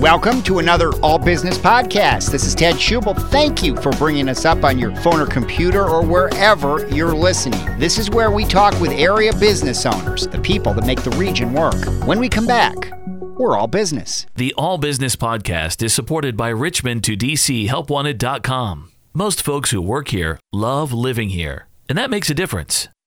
Welcome to another All Business podcast. This is Ted Schubel. Thank you for bringing us up on your phone or computer or wherever you're listening. This is where we talk with area business owners, the people that make the region work. When we come back, we're all business. The All Business podcast is supported by Richmond to DC HelpWanted.com. Most folks who work here love living here, and that makes a difference.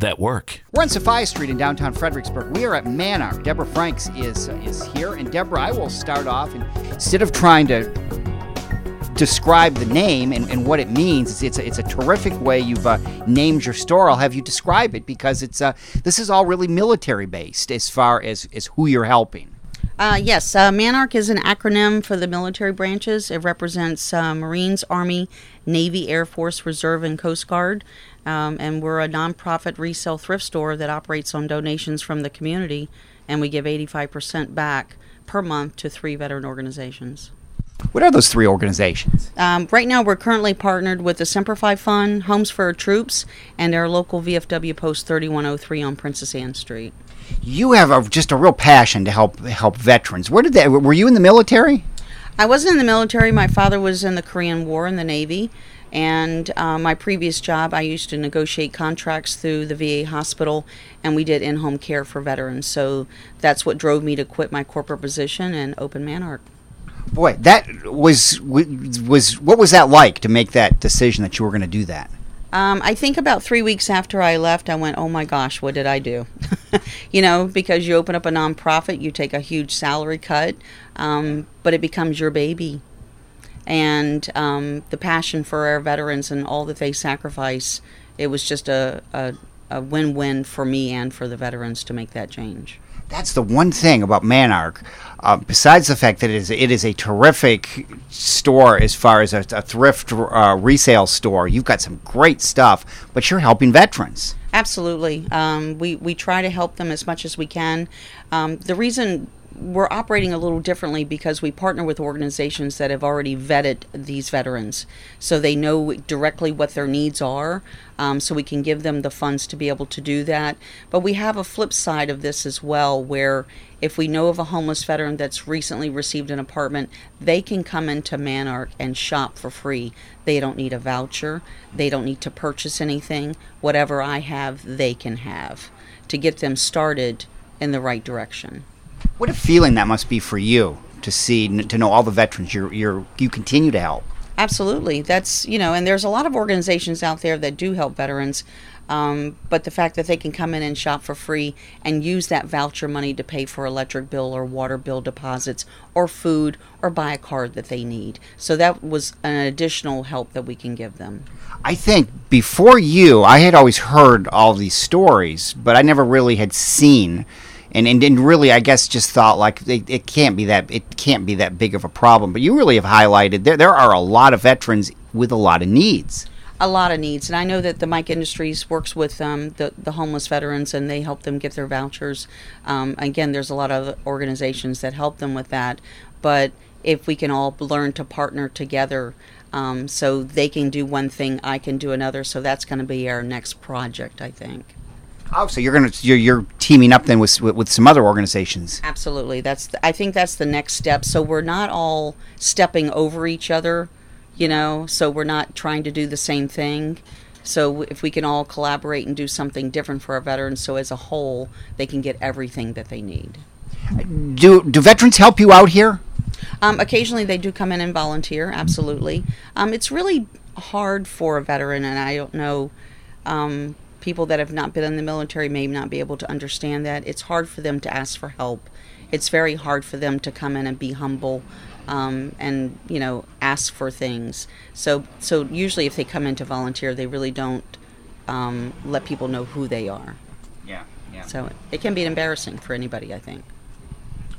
that work. We're on Sophia Street in downtown Fredericksburg. We are at MANARC. Debra Franks is uh, is here, and Debra, I will start off. And instead of trying to describe the name and, and what it means, it's it's a, it's a terrific way you've uh, named your store. I'll have you describe it because it's uh, this is all really military based as far as as who you're helping. Uh, yes, uh, MANARC is an acronym for the military branches. It represents uh, Marines, Army, Navy, Air Force, Reserve, and Coast Guard. Um, and we're a nonprofit resale thrift store that operates on donations from the community, and we give 85% back per month to three veteran organizations. What are those three organizations? Um, right now, we're currently partnered with the Semper Fund, Homes for Our Troops, and our local VFW Post 3103 on Princess Anne Street. You have a, just a real passion to help help veterans. Where did that? Were you in the military? I wasn't in the military. My father was in the Korean War in the Navy. And uh, my previous job, I used to negotiate contracts through the VA hospital, and we did in home care for veterans. So that's what drove me to quit my corporate position and open MANARC. Boy, that was was what was that like to make that decision that you were going to do that? Um, I think about three weeks after I left, I went, "Oh my gosh, what did I do?" you know, because you open up a nonprofit, you take a huge salary cut, um, but it becomes your baby and um, the passion for our veterans and all that they sacrifice. It was just a, a, a win win for me and for the veterans to make that change. That's the one thing about MANARC, uh, besides the fact that it is, it is a terrific store as far as a, a thrift uh, resale store. You've got some great stuff, but you're helping veterans. Absolutely. Um, we, we try to help them as much as we can. Um, the reason we're operating a little differently because we partner with organizations that have already vetted these veterans. So they know directly what their needs are um, so we can give them the funds to be able to do that. But we have a flip side of this as well where if we know of a homeless veteran that's recently received an apartment they can come into MANARC and shop for free. They don't need a voucher. They don't need to purchase anything. Whatever i have they can have to get them started in the right direction what a feeling that must be for you to see, to know all the veterans you're, you're, you continue to help. Absolutely. That's, you know, and there's a lot of organizations out there that do help veterans. Um, but the fact that they can come in and shop for free and use that voucher money to pay for electric bill or water bill deposits or food or buy a card that they need. So that was an additional help that we can give them. I think before you, I had always heard all these stories, but I never really had seen and, and and really, I guess, just thought like it, it can't be that it can't be that big of a problem. But you really have highlighted there there are a lot of veterans with a lot of needs. A lot of needs, and I know that the Micah Ministries works with um, the the homeless veterans, and they help them get their vouchers. Um, again, there's a lot of organizations that help them with that, but if we can all learn to partner together um, so they can do one thing, I can do another. So that's going to be our next project, I think. Oh, so you're gonna you're, you're teaming up then with, with, with some other organizations. Absolutely, that's the, I think that's the next step. So we're not all stepping over each other, you know. So we're not trying to do the same thing. So if we can all collaborate and do something different for our veterans, so as a whole they can get everything that they need. Do do veterans help you out here? Um, occasionally they do come in and volunteer. Absolutely, um, it's really hard for a veteran, and I don't know. Um, people that have not been in the military may not be able to understand that. It's hard for them to ask for help. It's very hard for them to come in and be humble um, and you know ask for things. So so usually if they come in to volunteer, they really don't um, let people know who they are. Yeah, yeah. So it can be embarrassing for anybody, I think.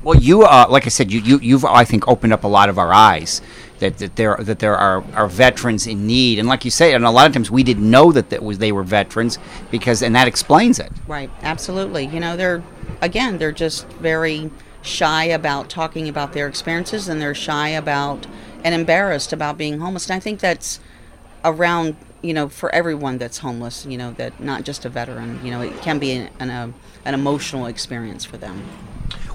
Well, you, uh, like I said, you, you, you've, I think, opened up a lot of our eyes that, that there that there are, are veterans in need, and like you say, and a lot of times we didn't know that that was they were veterans because, and that explains it. Right, absolutely. You know, they're again, they're just very shy about talking about their experiences, and they're shy about and embarrassed about being homeless. And I think that's around, you know, for everyone that's homeless. You know, that not just a veteran. You know, it can be an an, an emotional experience for them.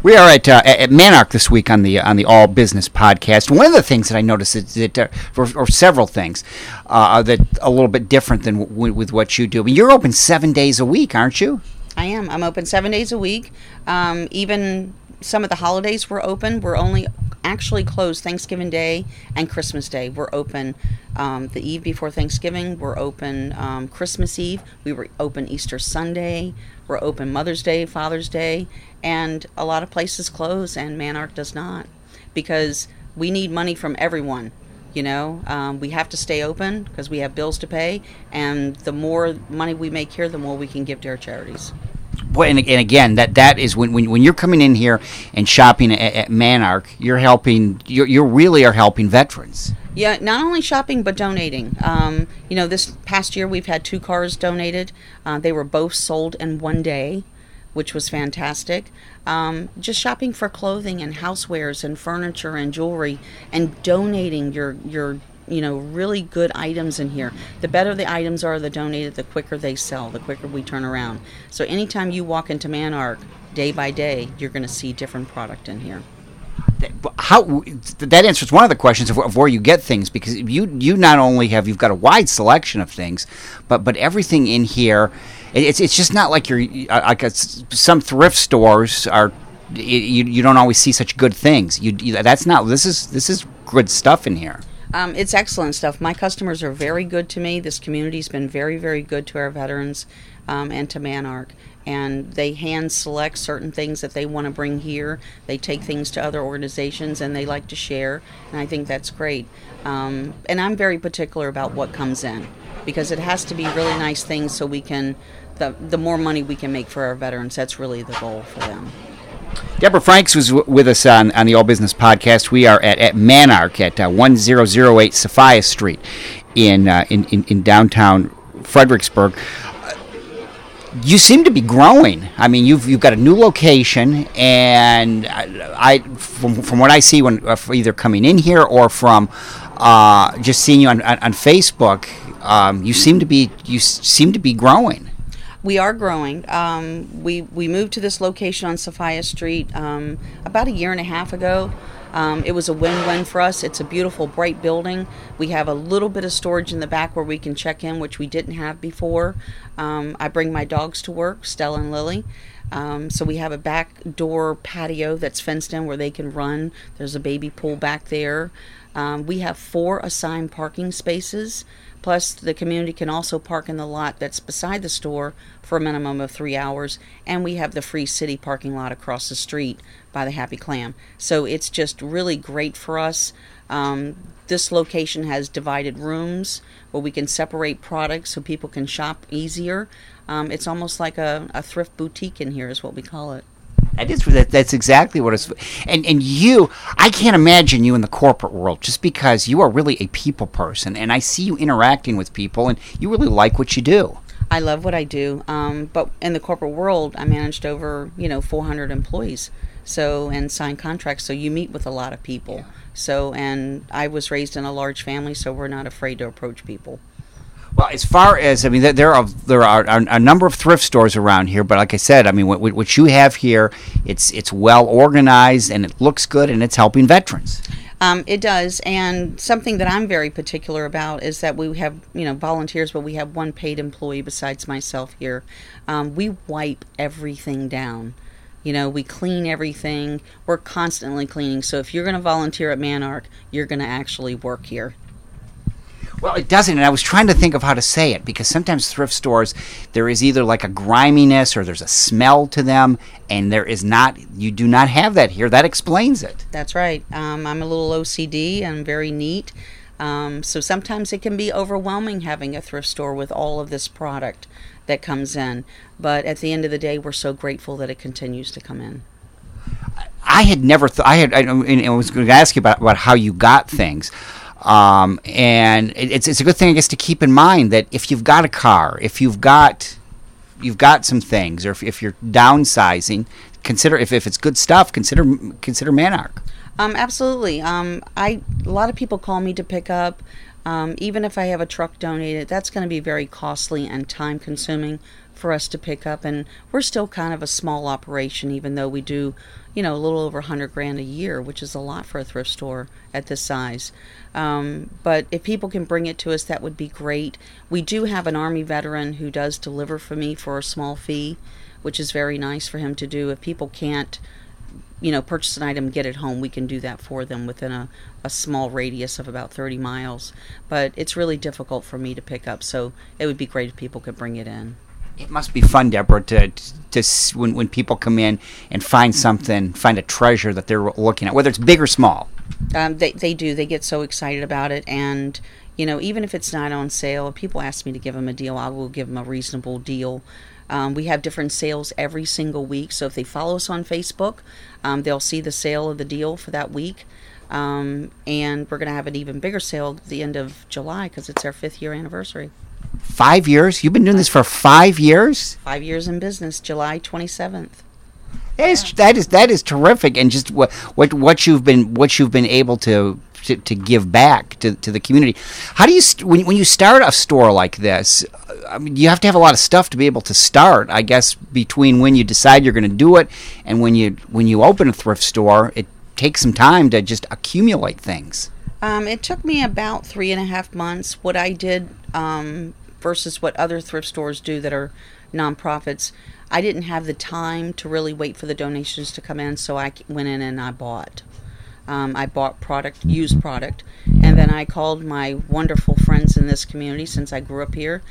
We are at, uh, at MANARC this week on the on the All Business podcast. One of the things that I noticed is that, uh, or, or, several things, uh, that a little bit different than w- with what you do. Mean, you're open seven days a week, aren't you? I am. I'm open seven days a week. Um, even some of the holidays we're open. We're only actually closed Thanksgiving Day and Christmas Day. We're open um, the eve before Thanksgiving. We're open um, Christmas Eve. We were open Easter Sunday. We're open Mother's Day, Father's Day, and a lot of places close, and MANARC does not because we need money from everyone. You know, um, we have to stay open because we have bills to pay, and the more money we make here, the more we can give to our charities well, and, and, again, that that is when, when when you're coming in here and shopping at, at MANARC, you're helping. You you really are helping veterans. Yeah, not only shopping but donating. Um, you know, this past year we've had two cars donated. Uh, they were both sold in one day, which was fantastic. Um, just shopping for clothing and housewares and furniture and jewelry, and donating your your you know really good items in here the better the items are the donated the quicker they sell the quicker we turn around so anytime you walk into MANARC day by day you're going to see different product in here how that answers one of the questions of, of, where you get things because you you not only have you've got a wide selection of things but but everything in here it's it's just not like you're like some thrift stores are you, you don't always see such good things you, you that's not this is this is good stuff in here um, it's excellent stuff. My customers are very good to me. This community's been very, very good to our veterans um, and to MANARC. And they hand select certain things that they want to bring here. They take things to other organizations and they like to share. And I think that's great. Um, and I'm very particular about what comes in because it has to be really nice things so we can, the, the more money we can make for our veterans, that's really the goal for them. Debra Franks was w- with us on, on the All Business Podcast. We are at, at MANARC at uh, 1008 Sophia Street in, uh, in, in, in, downtown Fredericksburg. You seem to be growing. I mean, you've you've got a new location, and I, I from, from what I see when uh, either coming in here or from uh, just seeing you on, on, on Facebook, um, you seem to be you seem to be growing we are growing. Um, we we moved to this location on Sophia Street um, about a year and a half ago. Um, it was a win-win for us. It's a beautiful, bright building. We have a little bit of storage in the back where we can check in, which we didn't have before. Um, I bring my dogs to work, Stella and Lily. Um, so we have a back door patio that's fenced in where they can run. There's a baby pool back there. Um, we have four assigned parking spaces. Plus, the community can also park in the lot that's beside the store for a minimum of three hours, and we have the free city parking lot across the street by the Happy Clam. So it's just really great for us. Um, this location has divided rooms where we can separate products so people can shop easier. Um, it's almost like a, a thrift boutique in here, is what we call it. That is that, that's exactly what it's and and you I can't imagine you in the corporate world just because you are really a people person and I see you interacting with people and you really like what you do. I love what I do, um, but in the corporate world, I managed over you know 400 employees, so and signed contracts. So you meet with a lot of people. Yeah. So and I was raised in a large family, so we're not afraid to approach people. Well, as far as I mean, there are there are a number of thrift stores around here, but like I said, I mean, what, what you have here, it's it's well organized and it looks good, and it's helping veterans. Um, it does, and something that I'm very particular about is that we have, you know, volunteers, but we have one paid employee besides myself here. Um, we wipe everything down. You know, we clean everything. We're constantly cleaning. So if you're going to volunteer at MANARC, you're going to actually work here. Well, it doesn't, and I was trying to think of how to say it because sometimes thrift stores there is either like a griminess or there's a smell to them, and there is not. You do not have that here. That explains it. That's right. Um, I'm a little OCD. I'm very neat. Um, so sometimes it can be overwhelming having a thrift store with all of this product that comes in. But at the end of the day, we're so grateful that it continues to come in I had never thought. I had. I, I was going to ask you about, about how you got things. Um, and it's it's a good thing, I guess, to keep in mind that if you've got a car, if you've got you've got some things, or if, if you're downsizing, consider if, if it's good stuff, consider consider MANARC. Um, absolutely. Um, I a lot of people call me to pick up. Um, even if I have a truck donated, that's going to be very costly and time consuming for us to pick up. And we're still kind of a small operation, even though we do, you know, a little over 100 grand a year, which is a lot for a thrift store at this size. Um, but if people can bring it to us, that would be great. We do have an Army veteran who does deliver for me for a small fee, which is very nice for him to do. If people can't, you know, purchase an item, get it home, we can do that for them within a, a small radius of about 30 miles. But it's really difficult for me to pick up, so it would be great if people could bring it in. It must be fun, Debra, to, to, to when, when people come in and find something, find a treasure that they're looking at, whether it's big or small. Um, they, they do. They get so excited about it. And, you know, even if it's not on sale, if people ask me to give them a deal, I will give them a reasonable deal. Um, we have different sales every single week. So if they follow us on Facebook, um, they'll see the sale of the deal for that week. Um, and we're going to have an even bigger sale at the end of July because it's our fifth year anniversary. Five years? You've been doing this for five years? Five years in business, July 27th. That is that is that is terrific, and just what what what you've been what you've been able to to, to give back to, to the community. How do you st- when when you start a store like this? Uh, I mean, you have to have a lot of stuff to be able to start. I guess between when you decide you're going to do it and when you when you open a thrift store, it takes some time to just accumulate things. Um, it took me about three and a half months. What I did um, versus what other thrift stores do that are nonprofits, I didn't have the time to really wait for the donations to come in, so I went in and I bought. Um, I bought product, used product, and then I called my wonderful friends in this community since I grew up here,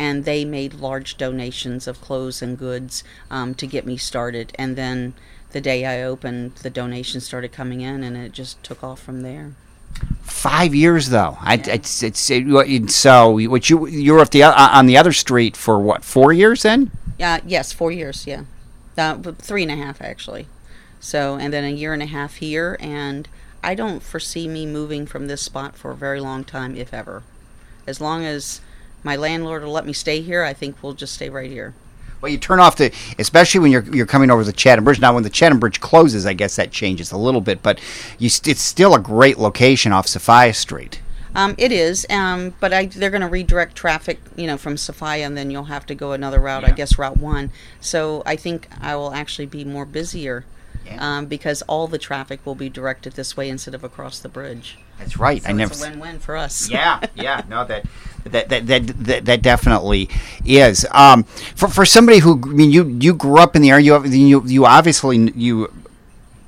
and they made large donations of clothes and goods um, to get me started. And then the day I opened, the donations started coming in, and it just took off from there. Five years though. I, it's, it's it, so what you you were at the on the other street for what four years then? Yeah. Uh, yes, four years. Yeah, uh, three and a half actually. So and then a year and a half here, and I don't foresee me moving from this spot for a very long time, if ever. As long as my landlord will let me stay here, I think we'll just stay right here. Well, you turn off the, especially when you're you're coming over the Chatham Bridge. Now, when the Chatham Bridge closes, I guess that changes a little bit, but you, it's still a great location off Sophia Street. Um, it is, um, but I, they're going to redirect traffic, you know, from Sophia, and then you'll have to go another route. Yeah. I guess Route One. So I think I will actually be more busier yeah. um, because all the traffic will be directed this way instead of across the bridge. That's right. So I never. A win-win for us. Yeah, yeah. No, that that that that that, that definitely is. Um, for for somebody who I mean, you you grew up in the area. You you you obviously you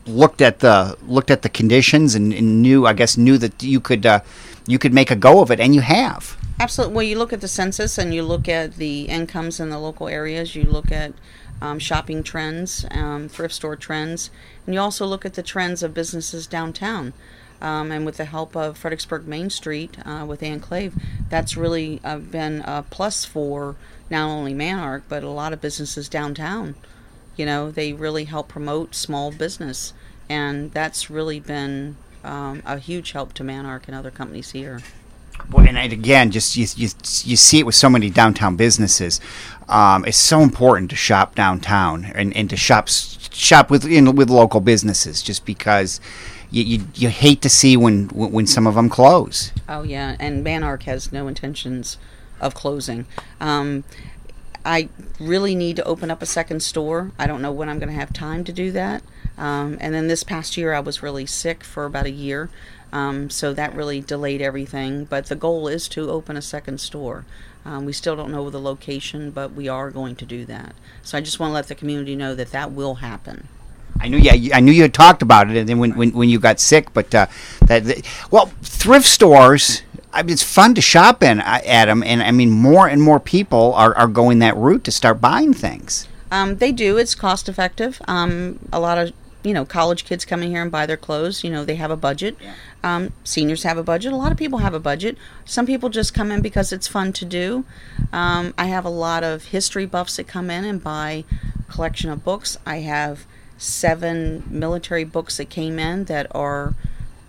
looked at the looked at the conditions and, and knew I guess knew that you could uh, you could make a go of it, and you have. Absolutely. Well, you look at the census and you look at the incomes in the local areas. You look at um, shopping trends, um, thrift store trends, and you also look at the trends of businesses downtown. Um, and with the help of Fredericksburg Main Street uh, with Enclave, that's really uh, been a plus for not only MANARC but a lot of businesses downtown. You know, they really help promote small business, and that's really been um, a huge help to MANARC and other companies here. Well, and again, just you, you, you see it with so many downtown businesses. Um, it's so important to shop downtown and, and to shop shop with know, with local businesses, just because you, you, you hate to see when when some of them close. Oh yeah, and MANARC has no intentions of closing. Um, I really need to open up a second store. I don't know when I'm going to have time to do that. Um, and then this past year, I was really sick for about a year. Um, so that really delayed everything. But the goal is to open a second store. Um, we still don't know the location, but we are going to do that. So I just want to let the community know that that will happen. I knew, yeah, I knew you had talked about it, and then when, when, when you got sick, but uh, that, that, well, thrift stores. I mean, it's fun to shop in, uh, Adam, and I mean, more and more people are, are going that route to start buying things. Um, they do. It's cost effective. Um, a lot of you know, college kids come in here and buy their clothes. You know, they have a budget. Yeah. Um, seniors have a budget. A lot of people have a budget. Some people just come in because it's fun to do. Um, I have a lot of history buffs that come in and buy a collection of books. I have seven military books that came in that are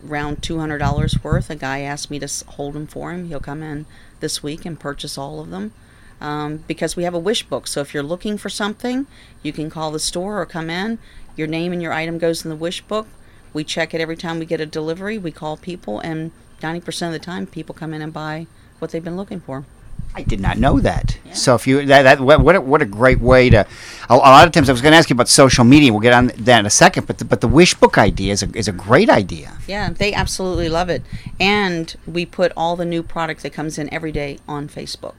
around $200 worth. A guy asked me to hold them for him. He'll come in this week and purchase all of them. Um, because we have a wish book. So if you're looking for something, you can call the store or come in. Your name and your item goes in the wish book. We check it every time we get a delivery. We call people, and 90% of the time, people come in and buy what they've been looking for. I did not know that. Yeah. So if you that, that what what a, what a great way to. A, a lot of times I was going to ask you about social media. We'll get on that in a second. But the, but the wish book idea is a, is a great idea. Yeah, they absolutely love it, and we put all the new product that comes in every day on Facebook,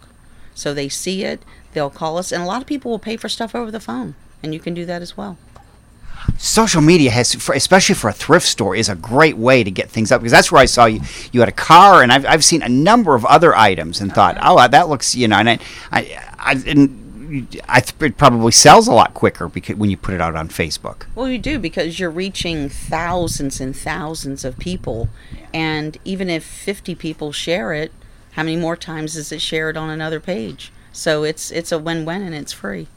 so they see it. They'll call us, and a lot of people will pay for stuff over the phone, and you can do that as well social media has, especially for a thrift store, is a great way to get things up because that's where I saw you. You had a car, and I've, I've seen a number of other items and thought, uh-huh. oh, that looks, you know, and I, I, I and I th- it probably sells a lot quicker because when you put it out on Facebook. Well, you do because you're reaching thousands and thousands of people, and even if 50 people share it, how many more times is it shared on another page? So it's it's a win-win and it's free.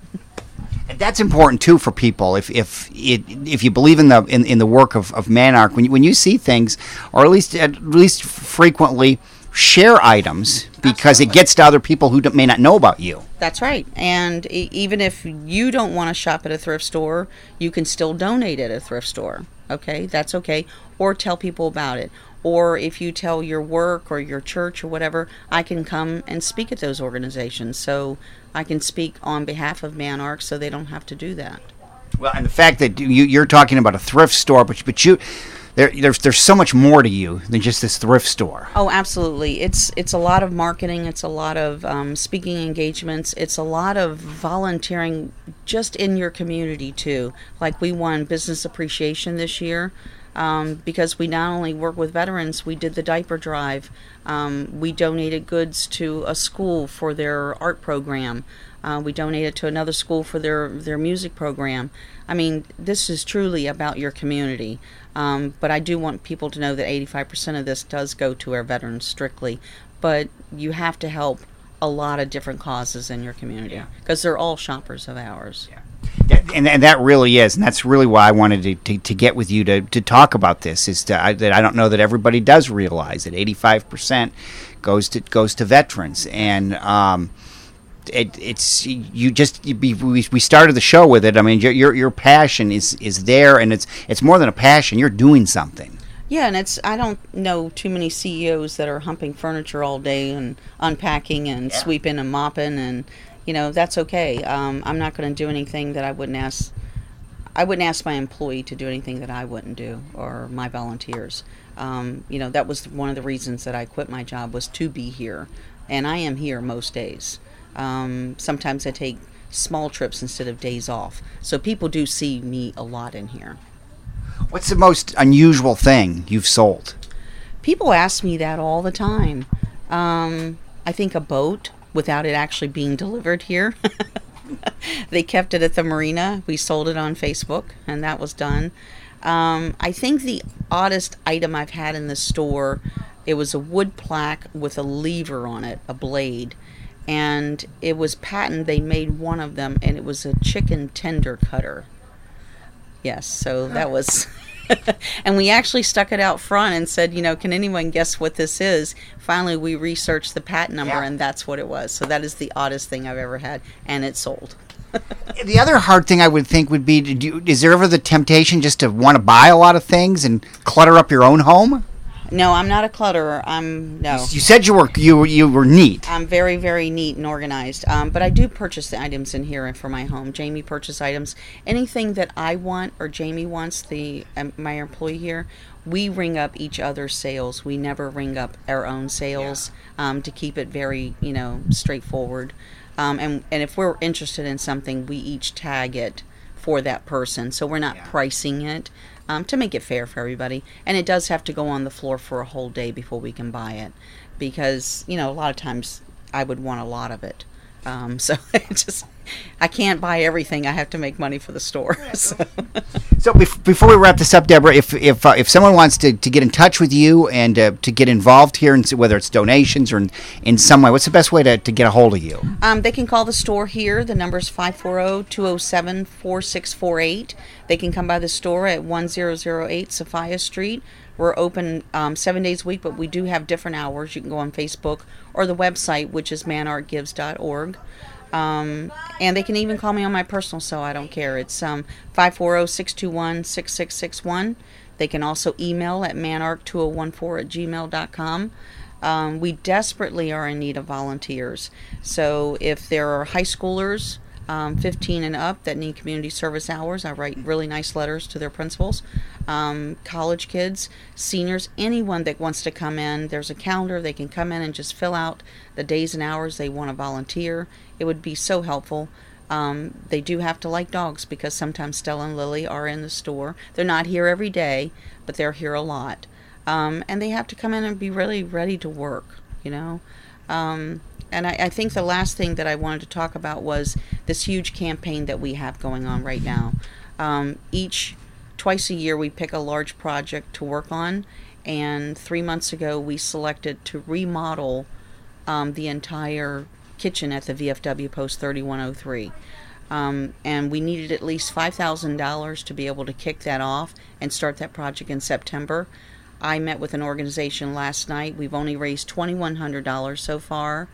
That's important too for people. If if it, if you believe in the in, in the work of, of MANARC, when you, when you see things, or at least at least frequently share items because Absolutely. it gets to other people who may not know about you. That's right. And even if you don't want to shop at a thrift store, you can still donate at a thrift store. Okay, that's okay. Or tell people about it. Or if you tell your work or your church or whatever, I can come and speak at those organizations. So I can speak on behalf of MANARC so they don't have to do that. Well, and the fact that you, you're talking about a thrift store, but, but you there, there's there's so much more to you than just this thrift store. Oh, absolutely. It's it's a lot of marketing. It's a lot of um, speaking engagements. It's a lot of volunteering just in your community too. Like we won business appreciation this year um, because we not only work with veterans, we did the diaper drive. Um, we donated goods to a school for their art program. Uh, we donated to another school for their, their music program. I mean, this is truly about your community. Um, but I do want people to know that 85% of this does go to our veterans strictly. But you have to help a lot of different causes in your community because yeah. they're all shoppers of ours. Yeah and, and that really is, and that's really why I wanted to, to, to get with you to, to talk about this. Is to, I, that I don't know that everybody does realize that eighty five percent goes to goes to veterans, and um, it, it's you just you be, we, we started the show with it. I mean, your, your your passion is is there, and it's it's more than a passion. You're doing something. Yeah, and it's I don't know too many CEOs that are humping furniture all day and unpacking and yeah. sweeping and mopping and you know that's okay. Um, I'm not going to do anything that I wouldn't ask. I wouldn't ask my employee to do anything that I wouldn't do, or my volunteers. Um, you know that was one of the reasons that I quit my job was to be here, and I am here most days. Um, sometimes I take small trips instead of days off, so people do see me a lot in here. What's the most unusual thing you've sold? People ask me that all the time. Um, I think a boat without it actually being delivered here. they kept it at the marina. We sold it on Facebook, and that was done. Um, I think the oddest item I've had in the store, it was a wood plaque with a lever on it, a blade, and it was patent. They made one of them, and it was a chicken tender cutter. Yes, so that was. and we actually stuck it out front and said, you know, can anyone guess what this is? Finally, we researched the patent number, yeah. and that's what it was. So that is the oddest thing I've ever had, and it sold. the other hard thing I would think would be: you, is there ever the temptation just to want to buy a lot of things and clutter up your own home? No, I'm not a clutterer. I'm no. You said you were you you were neat. I'm very very neat and organized. Um, but I do purchase the items in here for my home. Jamie purchase items. Anything that I want or Jamie wants, the um, my employee here, we ring up each other's sales. We never ring up our own sales yeah. um, to keep it very you know straightforward. Um, and and if we're interested in something, we each tag it for that person. So we're not yeah. pricing it um, to make it fair for everybody. And it does have to go on the floor for a whole day before we can buy it because, you know, a lot of times I would want a lot of it. Um, so it just I can't buy everything. I have to make money for the store. So. So bef- before we wrap this up, Debra, if if uh, if someone wants to, to get in touch with you and uh, to get involved here, and whether it's donations or in, in some way, what's the best way to, to get a hold of you? Um, they can call the store here. The number is 540-207-4648. They can come by the store at 1008 Sophia Street. We're open um, seven days a week, but we do have different hours. You can go on Facebook or the website, which is manarcgives.org. Um, and they can even call me on my personal cell. I don't care. It's um, 540-621-6661. They can also email at manarc2014 at gmail.com. Um, we desperately are in need of volunteers. So if there are high schoolers, um, 15 and up, that need community service hours, I write really nice letters to their principals. Um, college kids, seniors, anyone that wants to come in, there's a calendar. They can come in and just fill out the days and hours they want to volunteer. It would be so helpful. Um, they do have to like dogs because sometimes Stella and Lily are in the store. They're not here every day, but they're here a lot. Um, and they have to come in and be really ready to work, you know. Um, and I, I, think the last thing that I wanted to talk about was this huge campaign that we have going on right now. Um, each twice a year, we pick a large project to work on, and three months ago, we selected to remodel um, the entire kitchen at the VFW Post 3103. Um, and we needed at least $5,000 to be able to kick that off and start that project in September. I met with an organization last night. We've only raised $2,100 so far.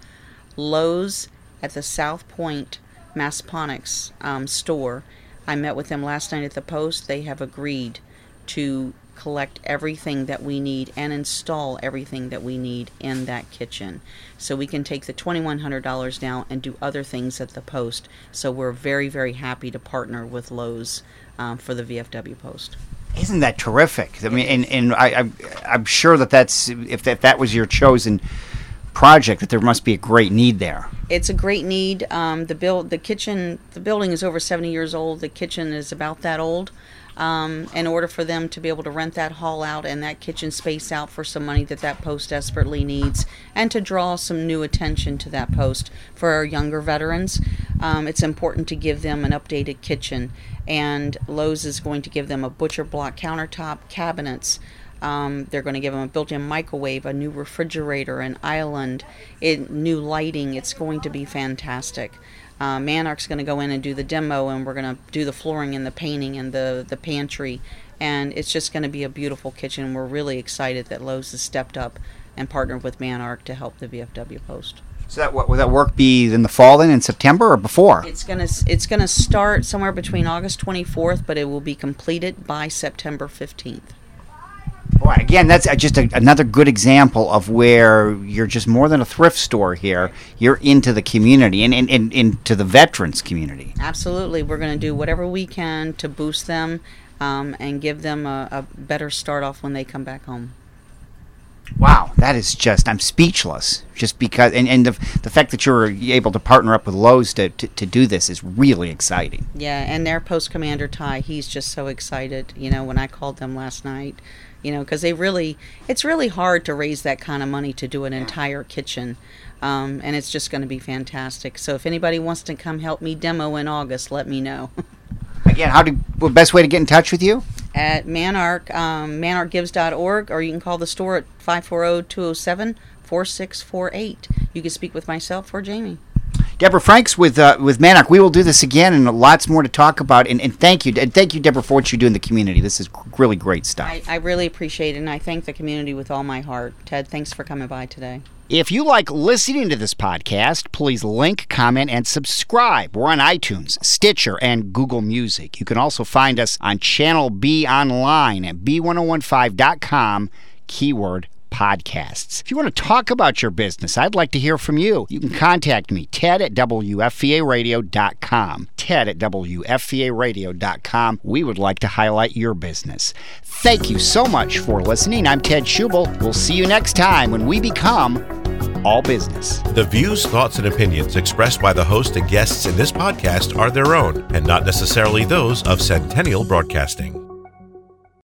Lowe's at the South Point Massaponax um, store. I met with them last night at the post. They have agreed to collect everything that we need and install everything that we need in that kitchen. So we can take the $2,100 now and do other things at the post. So we're very, very happy to partner with Lowe's um, for the VFW post. Isn't that terrific? I mean, and, and I, I, I'm sure that that's, if that, that was your chosen project that there must be a great need there. It's a great need. Um, the build, the kitchen, the building is over 70 years old. The kitchen is about that old. Um, in order for them to be able to rent that hall out and that kitchen space out for some money that that post desperately needs, and to draw some new attention to that post for our younger veterans, um, it's important to give them an updated kitchen. And Lowe's is going to give them a butcher block countertop, cabinets. Um, they're going to give them a built-in microwave, a new refrigerator, an island, it, new lighting. It's going to be fantastic. Uh, MANARC's going to go in and do the demo, and we're going to do the flooring and the painting and the the pantry, and it's just going to be a beautiful kitchen. We're really excited that Lowe's has stepped up and partnered with MANARC to help the VFW post. So that will that work be in the fall then in September or before? It's gonna it's gonna start somewhere between August 24th, but it will be completed by September 15th. Boy, again, that's just a, another good example of where you're just more than a thrift store here. You're into the community and, and, and into the veterans community. Absolutely. We're going to do whatever we can to boost them um, and give them a, a better start off when they come back home. Wow, that is just, I'm speechless. Just because, and, and the, the fact that you're able to partner up with Lowe's to, to, to do this is really exciting. Yeah, and their post commander, Ty, he's just so excited. You know, when I called them last night, you know, because they really, it's really hard to raise that kind of money to do an entire kitchen. Um, and it's just going to be fantastic. So if anybody wants to come help me demo in August, let me know. Again, how do, the best way to get in touch with you? At MANARC, um, manarcgives.org, or you can call the store at 540 207 4648. You can speak with myself or Jamie. Debra Franks with uh, with MANARC. We will do this again, and lots more to talk about. And, and thank you, and thank you, Debra, for what you do in the community. This is really great stuff. I, I really appreciate it, and I thank the community with all my heart. Ted, thanks for coming by today. If you like listening to this podcast, please link, comment, and subscribe. We're on iTunes, Stitcher, and Google Music. You can also find us on Channel B online at b1015.com, keyword podcasts. If you want to talk about your business, I'd like to hear from you. You can contact me, ted at WFVAradio.com. Ted at WFVAradio.com. We would like to highlight your business. Thank you so much for listening. I'm Ted Schubel. We'll see you next time when we become all business. The views, thoughts, and opinions expressed by the host and guests in this podcast are their own and not necessarily those of Centennial Broadcasting.